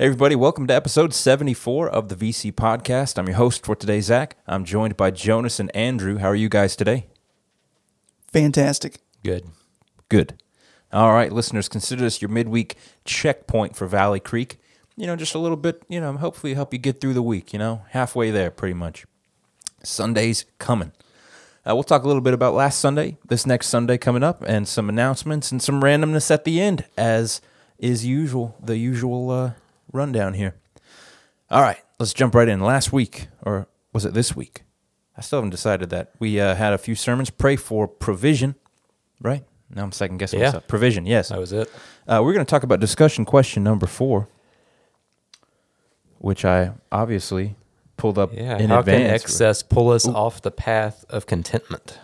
Hey, everybody, welcome to episode 74 of the VC Podcast. I'm your host for today, Zach. I'm joined by Jonas and Andrew. How are you guys today? Fantastic. Good. Good. All right, listeners, consider this your midweek checkpoint for Valley Creek. You know, just a little bit, you know, hopefully help you get through the week, you know, halfway there pretty much. Sunday's coming. Uh, we'll talk a little bit about last Sunday, this next Sunday coming up, and some announcements and some randomness at the end, as is usual, the usual uh, rundown here. All right, let's jump right in. Last week, or was it this week? I still haven't decided that. We uh, had a few sermons. Pray for provision, right? Now I'm second guessing Yeah. myself. Provision, yes. That was it. Uh, we're going to talk about discussion question number four, which I obviously pulled up Yeah. in How advance. can excess pull us Ooh. off the path of contentment?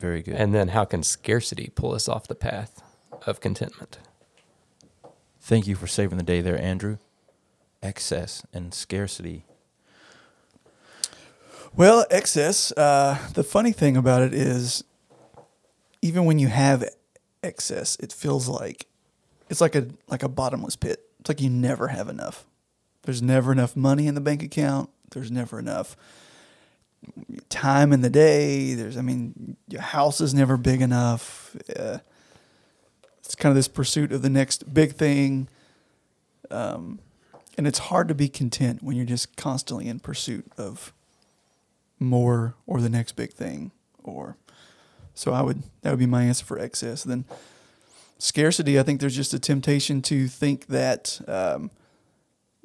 Very good. And then how can scarcity pull us off the path of contentment? Thank you for saving the day there, Andrew. Excess and scarcity. Well, excess. Uh, the funny thing about it is, even when you have excess, it feels like it's like a like a bottomless pit. It's like you never have enough. There's never enough money in the bank account. There's never enough time in the day. There's, I mean, your house is never big enough. Uh, it's kind of this pursuit of the next big thing. Um, and it's hard to be content when you're just constantly in pursuit of more or the next big thing or so i would that would be my answer for excess then scarcity i think there's just a temptation to think that um,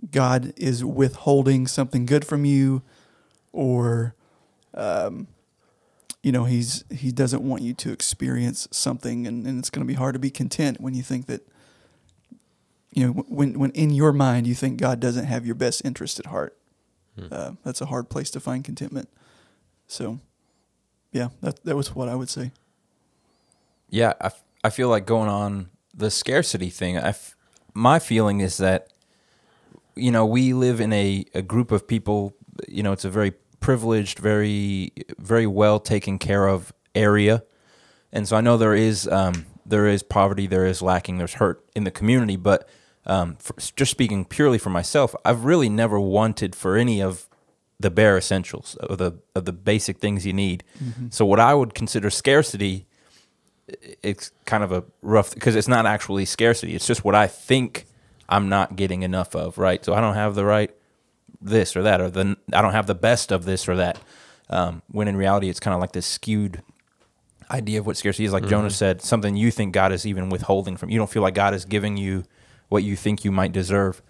god is withholding something good from you or um, you know he's he doesn't want you to experience something and, and it's going to be hard to be content when you think that you know when when in your mind you think god doesn't have your best interest at heart uh, that's a hard place to find contentment so, yeah, that that was what I would say. Yeah, I, f- I feel like going on the scarcity thing. I f- my feeling is that, you know, we live in a, a group of people, you know, it's a very privileged, very, very well taken care of area. And so I know there is, um, there is poverty, there is lacking, there's hurt in the community. But um, for, just speaking purely for myself, I've really never wanted for any of the bare essentials of the of the basic things you need. So what I would consider scarcity it's kind of a rough because it's not actually scarcity. It's just what I think I'm not getting enough of, right? So I don't have the right this or that, or the I don't have the best of this or that. Um, when in reality, it's kind of like this skewed idea of what scarcity is. Like Jonas said, something you think God is even withholding from you. Don't feel like God is giving you what you think you might deserve.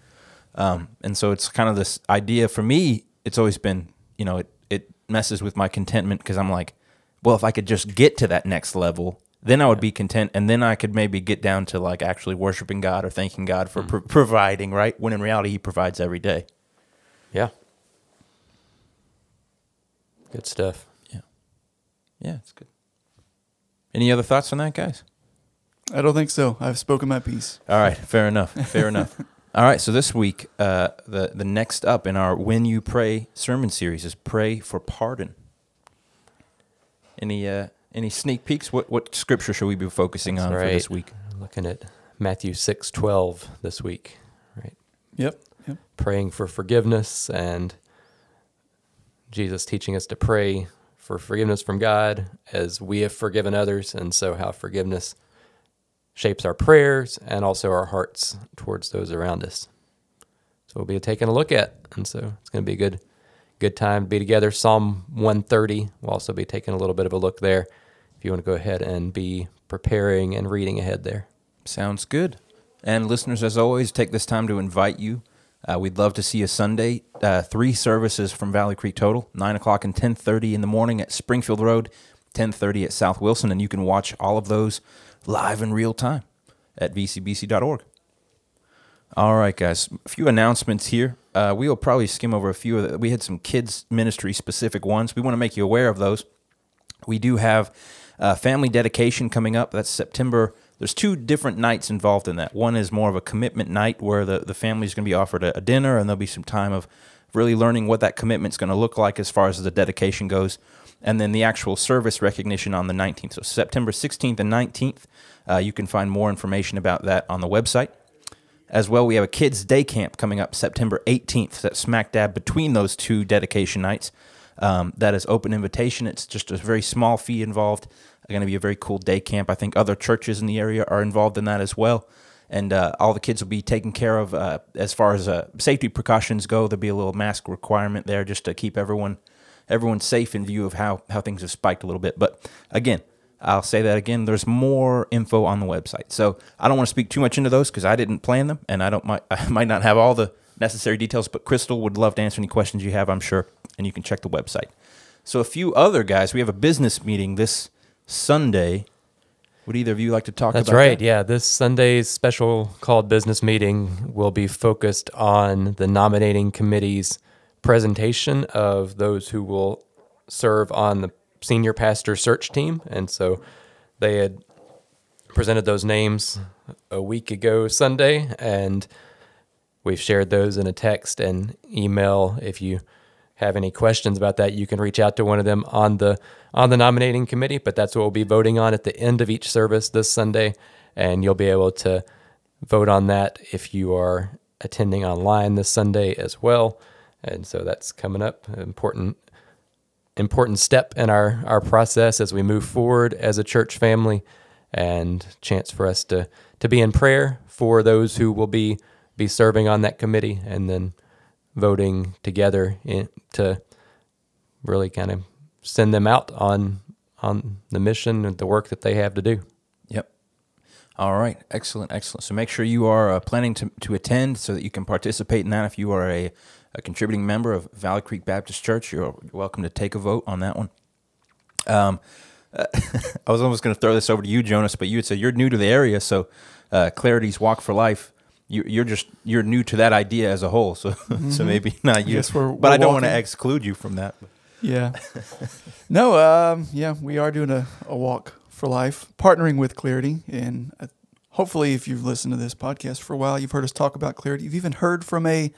Um, and so it's kind of this idea for me. It's always been, you know, it it messes with my contentment because I'm like, well, if I could just get to that next level, then I would be content, and then I could maybe get down to like actually worshiping God or thanking God for pro- providing, right? When in reality, He provides every day. Yeah. Good stuff. Yeah, Yeah, it's good. Any other thoughts on that, guys? I don't think so. I've spoken my piece. All right, fair enough. Fair enough. All right, so this week, uh, the the next up in our "When You Pray" sermon series is "Pray for Pardon." Any uh, any sneak peeks? What what scripture should we be focusing That's on for this week? Looking at Matthew six twelve this week, right? Yep. Yep. Praying for forgiveness and Jesus teaching us to pray for forgiveness from God as we have forgiven others, and so how forgiveness shapes our prayers and also our hearts towards those around us. So we'll be taking a look at, and so it's going to be a good, good time to be together. Psalm 130. We'll also be taking a little bit of a look there. If you want to go ahead and be preparing and reading ahead there. Sounds good. And listeners, as always, take this time to invite you. Uh, we'd love to see you Sunday. Uh, three services from Valley Creek total: nine o'clock and ten thirty in the morning at Springfield Road, ten thirty at South Wilson, and you can watch all of those live in real time at vcbc.org. All right, guys. A few announcements here. Uh, we will probably skim over a few of the, We had some kids ministry specific ones. We want to make you aware of those. We do have uh, family dedication coming up. That's September. There's two different nights involved in that. One is more of a commitment night where the, the family is going to be offered a, a dinner and there'll be some time of really learning what that commitment's going to look like as far as the dedication goes. And then the actual service recognition on the 19th. So September 16th and 19th. Uh, you can find more information about that on the website. As well, we have a kids' day camp coming up September 18th. That's smack dab between those two dedication nights. Um, that is open invitation. It's just a very small fee involved. Going to be a very cool day camp. I think other churches in the area are involved in that as well. And uh, all the kids will be taken care of uh, as far as uh, safety precautions go. There'll be a little mask requirement there just to keep everyone everyone safe in view of how, how things have spiked a little bit. But again, I'll say that again. There's more info on the website, so I don't want to speak too much into those because I didn't plan them, and I don't might I might not have all the necessary details. But Crystal would love to answer any questions you have, I'm sure, and you can check the website. So a few other guys, we have a business meeting this Sunday. Would either of you like to talk about That's about right. that? Yeah, this Sunday's special called business meeting will be focused on the nominating committee's presentation of those who will serve on the senior pastor search team. And so they had presented those names a week ago Sunday, and we've shared those in a text and email. If you have any questions about that, you can reach out to one of them on the on the nominating committee. But that's what we'll be voting on at the end of each service this Sunday, and you'll be able to vote on that if you are attending online this Sunday as well. And so that's coming up. Important important step in our, our process as we move forward as a church family and chance for us to, to be in prayer for those who will be be serving on that committee and then voting together in, to really kind of send them out on on the mission and the work that they have to do. Yep. All right. Excellent. Excellent. So make sure you are uh, planning to, to attend so that you can participate in that. If you are a, a contributing member of Valley Creek Baptist Church, you're, welcome to take a vote on that one. Um, uh, I was almost going to throw this over to you, Jonas, but you had said you're new to the area, so uh, Clarity's Walk for Life. You, you're just you're new to that idea as a whole, so so maybe not you. we're- but we're I don't want to exclude you from that. Yeah. no, um, yeah, we are doing a, a walk for life, partnering with Clarity. And uh, hopefully, if you've listened to this podcast for a while, you've heard us talk about Clarity. You've even heard from a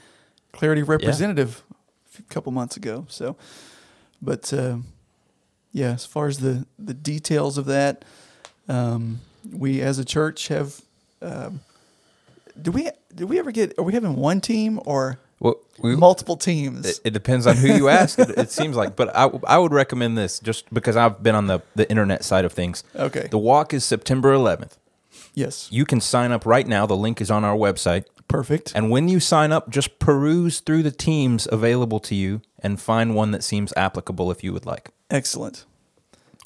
Clarity representative a couple months ago. So, but uh, yeah, as far as the, the details of that, um, we as a church have. Um, do we did we ever get? Are we having one team or Well, we, multiple teams? It, it depends on who you ask. it, it seems like, but I, I would recommend this just because I've been on the, the internet side of things. okay. The walk is September 11th. yes. You can sign up right now. The link is on our website. Perfect. And when you sign up, just peruse through the teams available to you and find one that seems applicable if you would like. Excellent.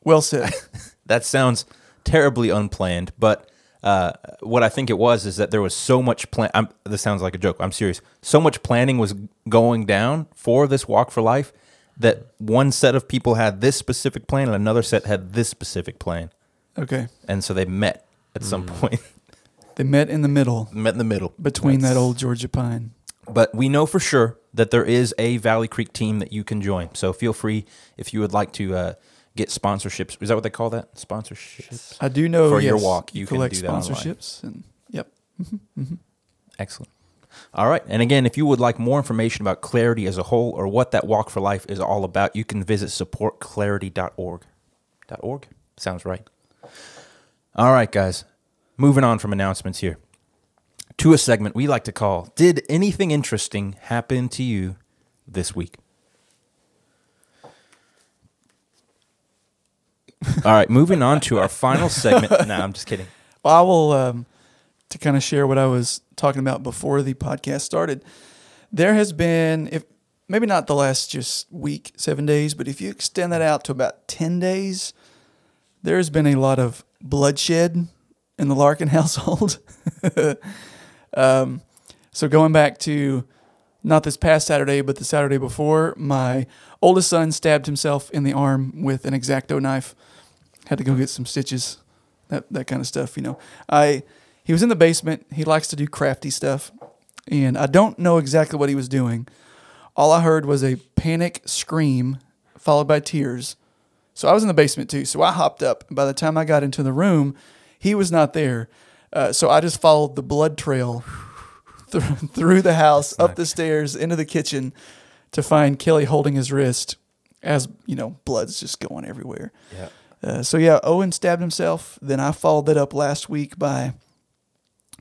Well said. That sounds terribly unplanned, but uh, what I think it was is that there was so much plan. I'm, this sounds like a joke. I'm serious. So much planning was going down for this walk for life that one set of people had this specific plan and another set had this specific plan, Okay. and so they met at some point, They met in the middle met in the middle between that old Georgia pine. But we know for sure that there is a Valley Creek team that you can join. So feel free if you would like to uh, get sponsorships. Is that what they call that? Sponsorships. I do know For your walk, you can collect do that online. sponsorships and yep. Mm-hmm, mm-hmm. Excellent. All right. And again, if you would like more information about Clarity as a whole or what that Walk for Life is all about, you can visit supportclarity.org. Dot .org? Sounds right. All right, guys. Moving on from announcements here to a segment we like to call Did Anything Interesting Happen to You This Week? All right, moving on to our final segment. no, I'm just kidding. Well, I will um, to kind of share what I was talking about before the podcast started. There has been, if maybe not the last just week, seven days, but if you extend that out to about ten days, there has been a lot of bloodshed in the Larkin household. um, so going back to not this past Saturday, but the Saturday before, my oldest son stabbed himself in the arm with an exacto knife. Had to go get some stitches, that that kind of stuff. You know, I he was in the basement. He likes to do crafty stuff, and I don't know exactly what he was doing. All I heard was a panic scream followed by tears. So I was in the basement too. So I hopped up. And by the time I got into the room, he was not there. Uh, so I just followed the blood trail th- through the house, up the stairs, into the kitchen to find Kelly holding his wrist as, you know, blood's just going everywhere. Yeah. Uh, so yeah, Owen stabbed himself. Then I followed that up last week by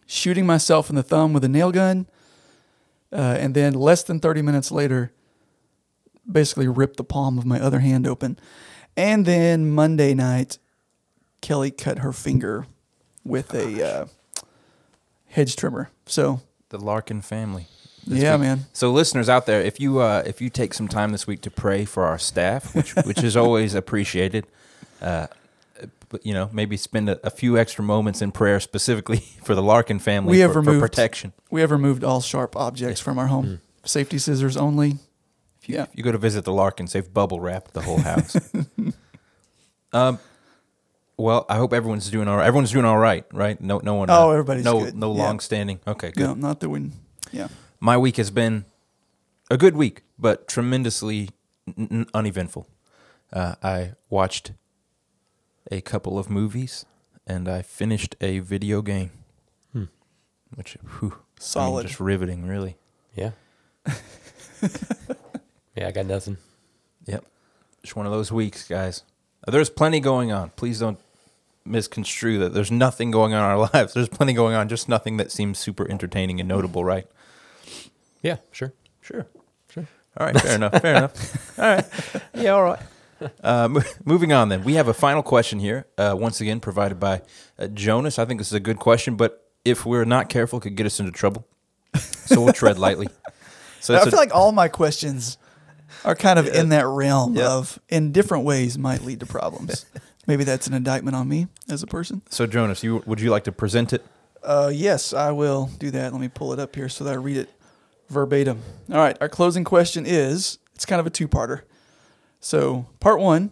shooting myself in the thumb with a nail gun, uh, and then less than 30 minutes later, basically ripped the palm of my other hand open. And then Monday night, Kelly cut her finger with a uh, hedge trimmer. So, The Larkin family. yeah, week. man. So, listeners out there, if you uh, if you take some time this week to pray for our staff, which which is always appreciated, uh, but you know, maybe spend a, a few extra moments in prayer specifically for the Larkin family We have for, for protection. We have removed all sharp objects from our home. Safety scissors only. Yeah. You go to visit the Larkins, they've bubble wrapped the whole house. um, well, I hope everyone's doing all right. Everyone's doing all right, right? No, no one. Oh, uh, everybody's no, good. no Yeah. long standing. Okay, good. No, not that we. Yeah. My week has been a good week, but tremendously n- n- uneventful. Uh, I watched a couple of movies, and I finished a video game, hmm. which whew, I mean, Solid. just riveting, really. Yeah. yeah, I got nothing. Yep. Just one of those weeks, guys. There's plenty going on. Please don't misconstrue that there's nothing going on in our lives. There's plenty going on, just nothing that seems super entertaining and notable, right? Yeah, sure. Sure. Sure. All right, fair enough. Fair enough. All right. Yeah, all right. Uh, moving on, then. We have a final question here, uh, once again, provided by uh, Jonas. I think this is a good question, but if we're not careful, it could get us into trouble. So we'll tread lightly. So I it's a- feel like all my questions are kind of in that realm Yeah. of, in different ways, might lead to problems. Maybe that's an indictment on me as a person. so, Jonas, you would you like to present it? Uh, yes, I will do that. Let me pull it up here so that I read it verbatim. All right, our closing question is it's kind of a two parter. So, part one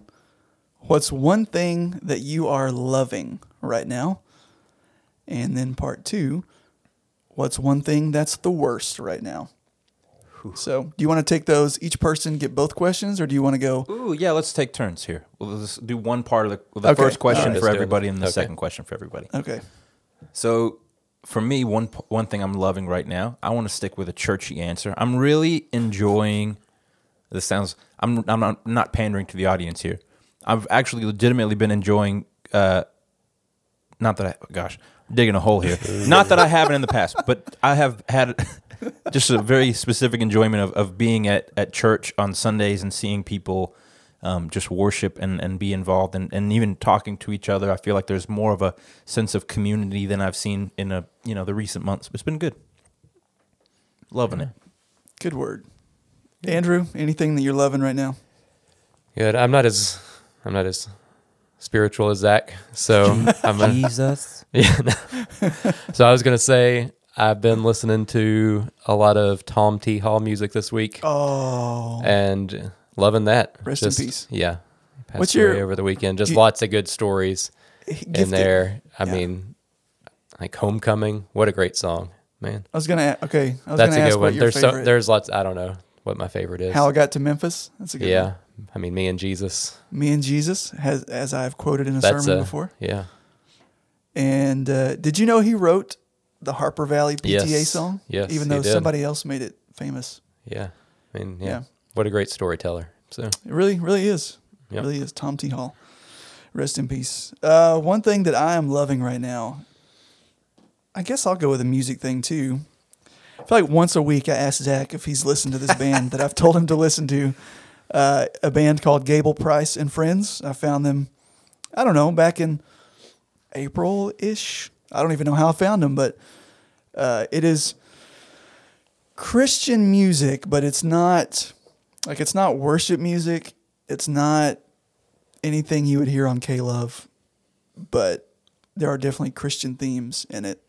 what's one thing that you are loving right now? And then part two what's one thing that's the worst right now? So, do you want to take those each person get both questions, or do you want to go? Ooh, yeah, let's take turns here. We'll just do one part of the, the Okay. first question All right. for Let's do it. everybody and the Okay. second question for everybody. Okay, So, for me, one one thing I'm loving right now, I want to stick with a churchy answer. I'm really enjoying. This sounds. I'm. I'm not, not pandering to the audience here. I've actually legitimately been enjoying. Uh, not that I. Gosh, digging a hole here. not that I haven't in the past, but I have had just a very specific enjoyment of, of being at, at church on Sundays and seeing people um, just worship and, and be involved and, and even talking to each other. I feel like there's more of a sense of community than I've seen in a you know the recent months. It's been good. Loving it. good word. Andrew, anything that you're loving right now? Good. I'm not as I'm not as spiritual as Zach, so I'm a, Jesus. yeah. no. so I was gonna say I've been listening to a lot of Tom T. Hall music this week Oh, and loving that. Rest in peace. Yeah. Passed What's your- away over the weekend? Just you- lots of good stories gifted. in there. I Yeah. mean, like Homecoming. What a great song, man. I was gonna a- okay. I was That's a gonna ask good one. There's so there's lots. I don't know what my favorite is. How I got to Memphis. That's a good yeah. one. I mean, me and Jesus. Me and Jesus, has, as I've quoted in a That's sermon a, before. Yeah. And uh, did you know he wrote the Harper Valley PTA Yes. song? Yes, Even though somebody else made it famous. Yeah. I mean, yeah. Yeah. What a great storyteller. So It really, really is. Yep. Really is. Tom T. Hall. Rest in peace. Uh, one thing that I am loving right now, I guess I'll go with a music thing too. I feel like once a week I ask Zach if he's listened to this band that I've told him to listen to. Uh, a band called Gable Price and Friends. I found them, I don't know, back in April ish. I don't even know how I found them, but uh, it is Christian music, but it's not like it's not worship music. It's not anything you would hear on K Love, but there are definitely Christian themes in it.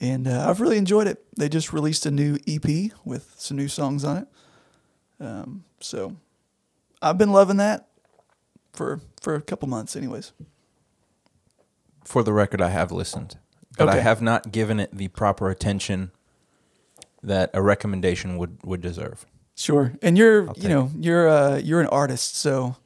And uh, I've really enjoyed it. They just released a new EP with some new songs on it. Um, so I've been loving that for for a couple months, anyways. For the record, I have listened, but I have not given it the proper attention that a recommendation would would deserve. Sure. And you're, you know, you're uh you're an artist, so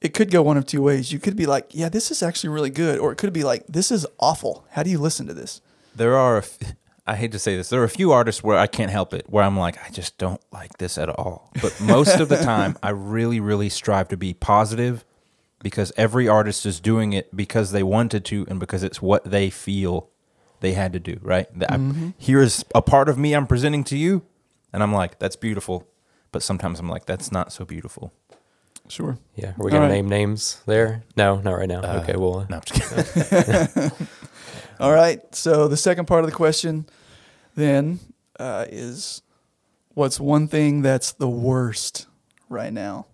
it could go one of two ways. You could be like, yeah, this is actually really good, or it could be like, this is awful. How do you listen to this? There are, a f- I hate to say this, there are a few artists where I can't help it, where I'm like, I just don't like this at all. But most of the time, I really, really strive to be positive because every artist is doing it because they wanted to and because it's what they feel they had to do, right? That I- here's a part of me I'm presenting to you, and I'm like, that's beautiful, but sometimes I'm like, that's not so beautiful. Sure. Yeah. Are we All gonna name names there? No, not right now. Uh, okay. Well, uh, No, I'm just kidding. All right. So the second part of the question then uh, is what's one thing that's the worst right now?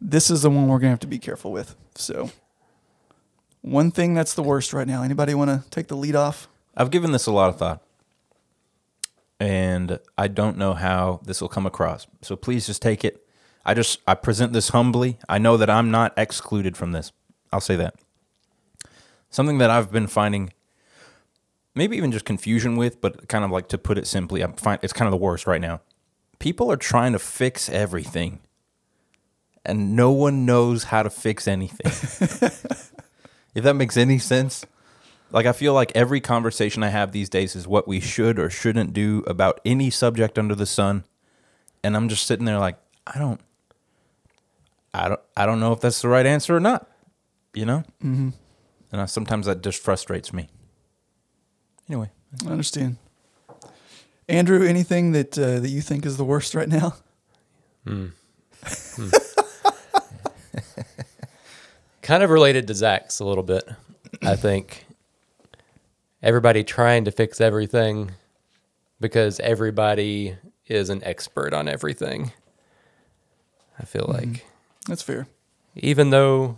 This is the one we're going to have to be careful with. So, one thing that's the worst right now. Anybody want to take the lead off? I've given this a lot of thought, and I don't know how this will come across. So please just take it. I just I present this humbly. I know that I'm not excluded from this. I'll say that. Something that I've been finding, maybe even just confusion with, but kind of like to put it simply, I find it's kind of the worst right now. People are trying to fix everything, and no one knows how to fix anything. if that makes any sense. Like I feel like every conversation I have these days is what we should or shouldn't do about any subject under the sun, and I'm just sitting there like I don't, I don't, I don't know if that's the right answer or not, you know. Mm-hmm. And I, sometimes that just frustrates me. Anyway, I understand. Andrew, anything that uh, that you think is the worst right now? Hmm. Hmm. kind of related to Zach's a little bit. I think everybody trying to fix everything because everybody is an expert on everything. I feel mm-hmm. like That's fair. even though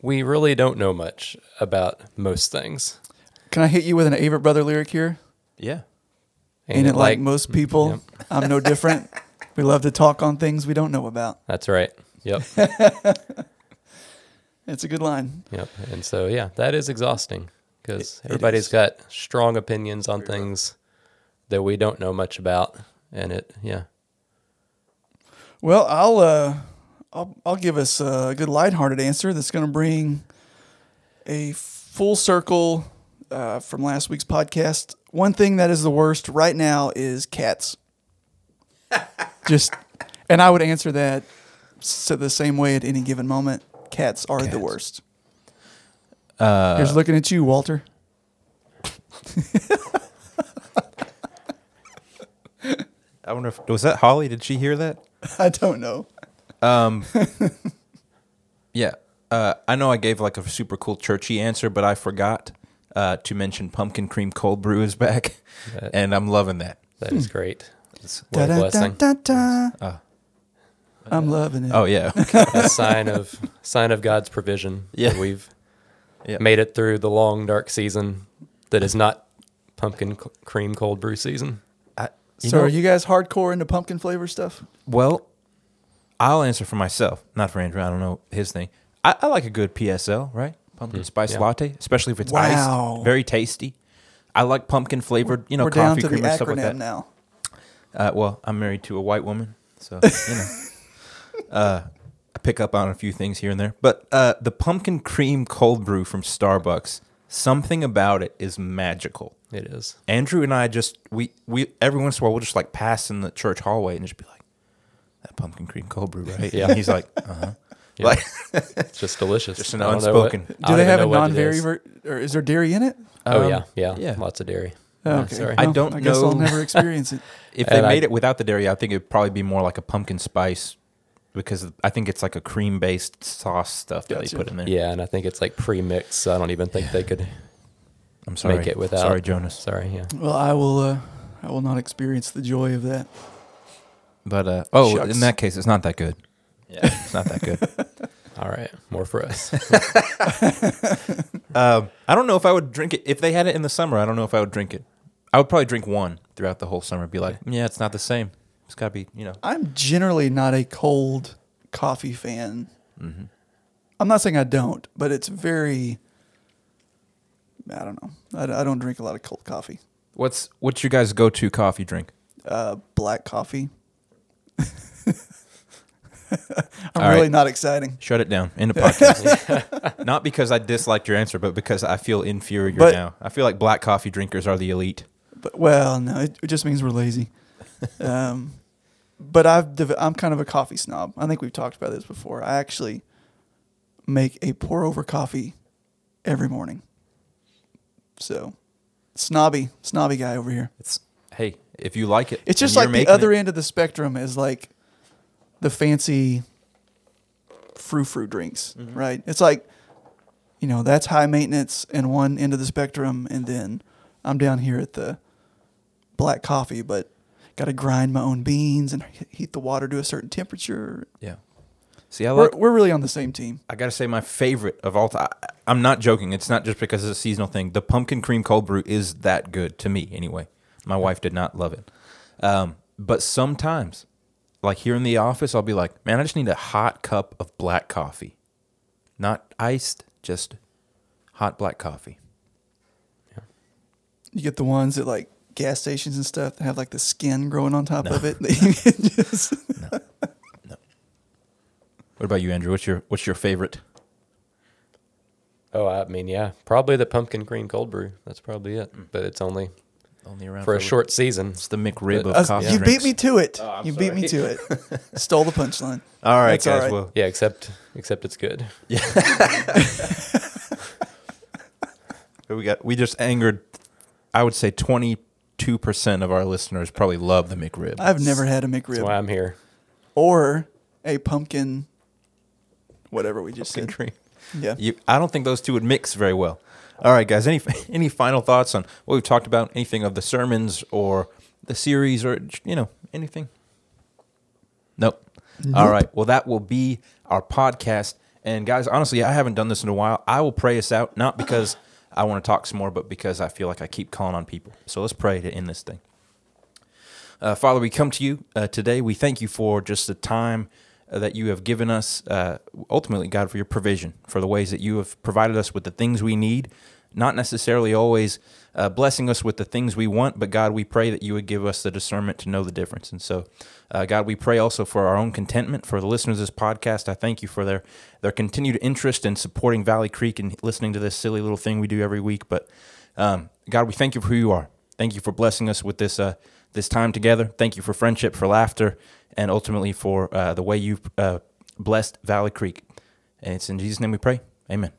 we really don't know much about most things, Can I hit you with an Avett Brother lyric here? yeah, Ain't, it like, most people? Yep. I'm no different. we love to talk on things we don't know about. That's right. Yep. It's a good line. Yep. And so, yeah, that is exhausting because It- it everybody's is. got strong opinions on things that we don't know much about. And it, yeah. Well, I'll uh, I'll I'll give us a good lighthearted answer that's going to bring a full circle uh, from last week's podcast. One thing that is the worst right now is cats. Just, and I would answer that so the same way at any given moment. Cats are the worst. uh, Here's looking at you, Walter. I wonder if was that Holly? Did she hear that? I don't know. Um, yeah, uh, I know I gave like a super cool churchy answer, but I forgot uh, to mention pumpkin cream cold brew is back, That- and I'm loving that. That is great. It's- What a blessing. Da-da-da-da-da. Ah. I'm loving it. oh yeah, a sign of sign of God's provision. Yeah. that we've Yeah. made it through the long dark season that is not pumpkin c- cream cold brew season. I, so know- are you guys hardcore into pumpkin flavor stuff? Well, I'll answer for myself, not for Andrew. I don't know his thing. I, I like a good PSL, right? Pumpkin spice yeah. latte, especially if it's Wow. iced. Very tasty. I like pumpkin flavored, you know, We're coffee cream and stuff like that. now. Uh, well, I'm married to a white woman, so you know, uh, I pick up on a few things here and there. But uh, the pumpkin cream cold brew from Starbucks, something about it is magical. It is. Andrew and I just we we every once in a while we'll just like pass in the church hallway and just be like, that pumpkin cream cold brew, right? Yeah. And he's like, uh huh. Yeah. Like It's just delicious. Just an I what- unspoken- Do they have a know what it non-dairy is. ver- or is there dairy in it? Oh Um, yeah, yeah, yeah. lots of dairy. Oh, Yeah, okay. sorry. I don't I guess I'll never experience it. if they And I- made it without the dairy, I think it'd probably be more like a pumpkin spice because I think it's like a cream based sauce stuff that Gotcha. they put in there. Yeah, and I think it's like pre-mixed. So I don't even think they could. I'm sorry. Make it without- Sorry, Jonas. Sorry, yeah. Well, I will. Uh, I will not experience the joy of that. But uh, oh, Shucks. in that case, it's not that good. Yeah, it's not that good. All right, more for us. Um, I don't know if I would drink it if they had it in the summer. I don't know if I would drink it. I would probably drink one throughout the whole summer. Be like, yeah, it's not the same. It's got to be, you know. I'm generally not a cold coffee fan. hmm I'm not saying I don't, but it's very. I don't know. I, I don't drink a lot of cold coffee. What's what's your guys' go to coffee drink? Uh, black coffee. I'm All really right. not exciting. Shut it down. End of podcast. Not because I disliked your answer, but because I feel inferior But- now. I feel like black coffee drinkers are the elite. But well, no, it, it just means we're lazy. um, but I've dev- I'm kind of a coffee snob. I think we've talked about this before. I actually make a pour over coffee every morning. So snobby, snobby guy over here. It's hey, if you like it, It's just like the other it- end of the spectrum is like the fancy frou frou drinks, Mm-hmm. right? It's like, you know, that's high maintenance and one end of the spectrum, and then I'm down here at the black coffee, but got to grind my own beans and heat the water to a certain temperature. Yeah. See, I We're, we're really on the same team. I gotta say, my favorite of all time. I'm not joking. It's not just because it's a seasonal thing. The pumpkin cream cold brew is that good to me, anyway. My wife did not love it, um, but sometimes, like here in the office, I'll be like, "Man, I just need a hot cup of black coffee, not iced, just hot black coffee." You get the ones that like gas stations and stuff that have like the skin growing on top of it. that you can just- What about you, Andrew? What's your What's your favorite? Oh, I mean, yeah, probably the pumpkin cream cold brew. That's probably it. But it's only Only around for a short season. It's the McRib uh, of Us- coffee. you drinks. beat me to it. Oh, I'm you beat me to it. Stole the punchline. All right, That's guys. right. Well, Yeah, except except it's good. Yeah. we got we just angered. I would say twenty two percent of our listeners probably love the McRib. I've never had a McRib That's why I'm here. or a pumpkin, whatever we just Pumpkin said. cream. Yeah. You, I don't think those two would mix very well. All right, guys. Any any final thoughts on what we've talked about? Anything of the sermons or the series or you know anything? Nope. All right. Well, that will be our podcast. And guys, honestly, I haven't done this in a while. I will pray us out, not because I want to talk some more, but because I feel like I keep calling on people. So let's pray to end this thing. Uh, Father, we come to you uh, today. We thank you for just the time that you have given us. Uh, ultimately, God, for your provision, for the ways that you have provided us with the things we need, not necessarily always uh, blessing us with the things we want, but God, we pray that you would give us the discernment to know the difference. And so, uh, God, we pray also for our own contentment for the listeners of this podcast. I thank you for their their continued interest in supporting Valley Creek and listening to this silly little thing we do every week. But um, God, we thank you for who you are. Thank you for blessing us with this uh, this time together. Thank you for friendship, for laughter, and ultimately for uh, the way you've uh, blessed Valley Creek. And it's in Jesus' name we pray. Amen.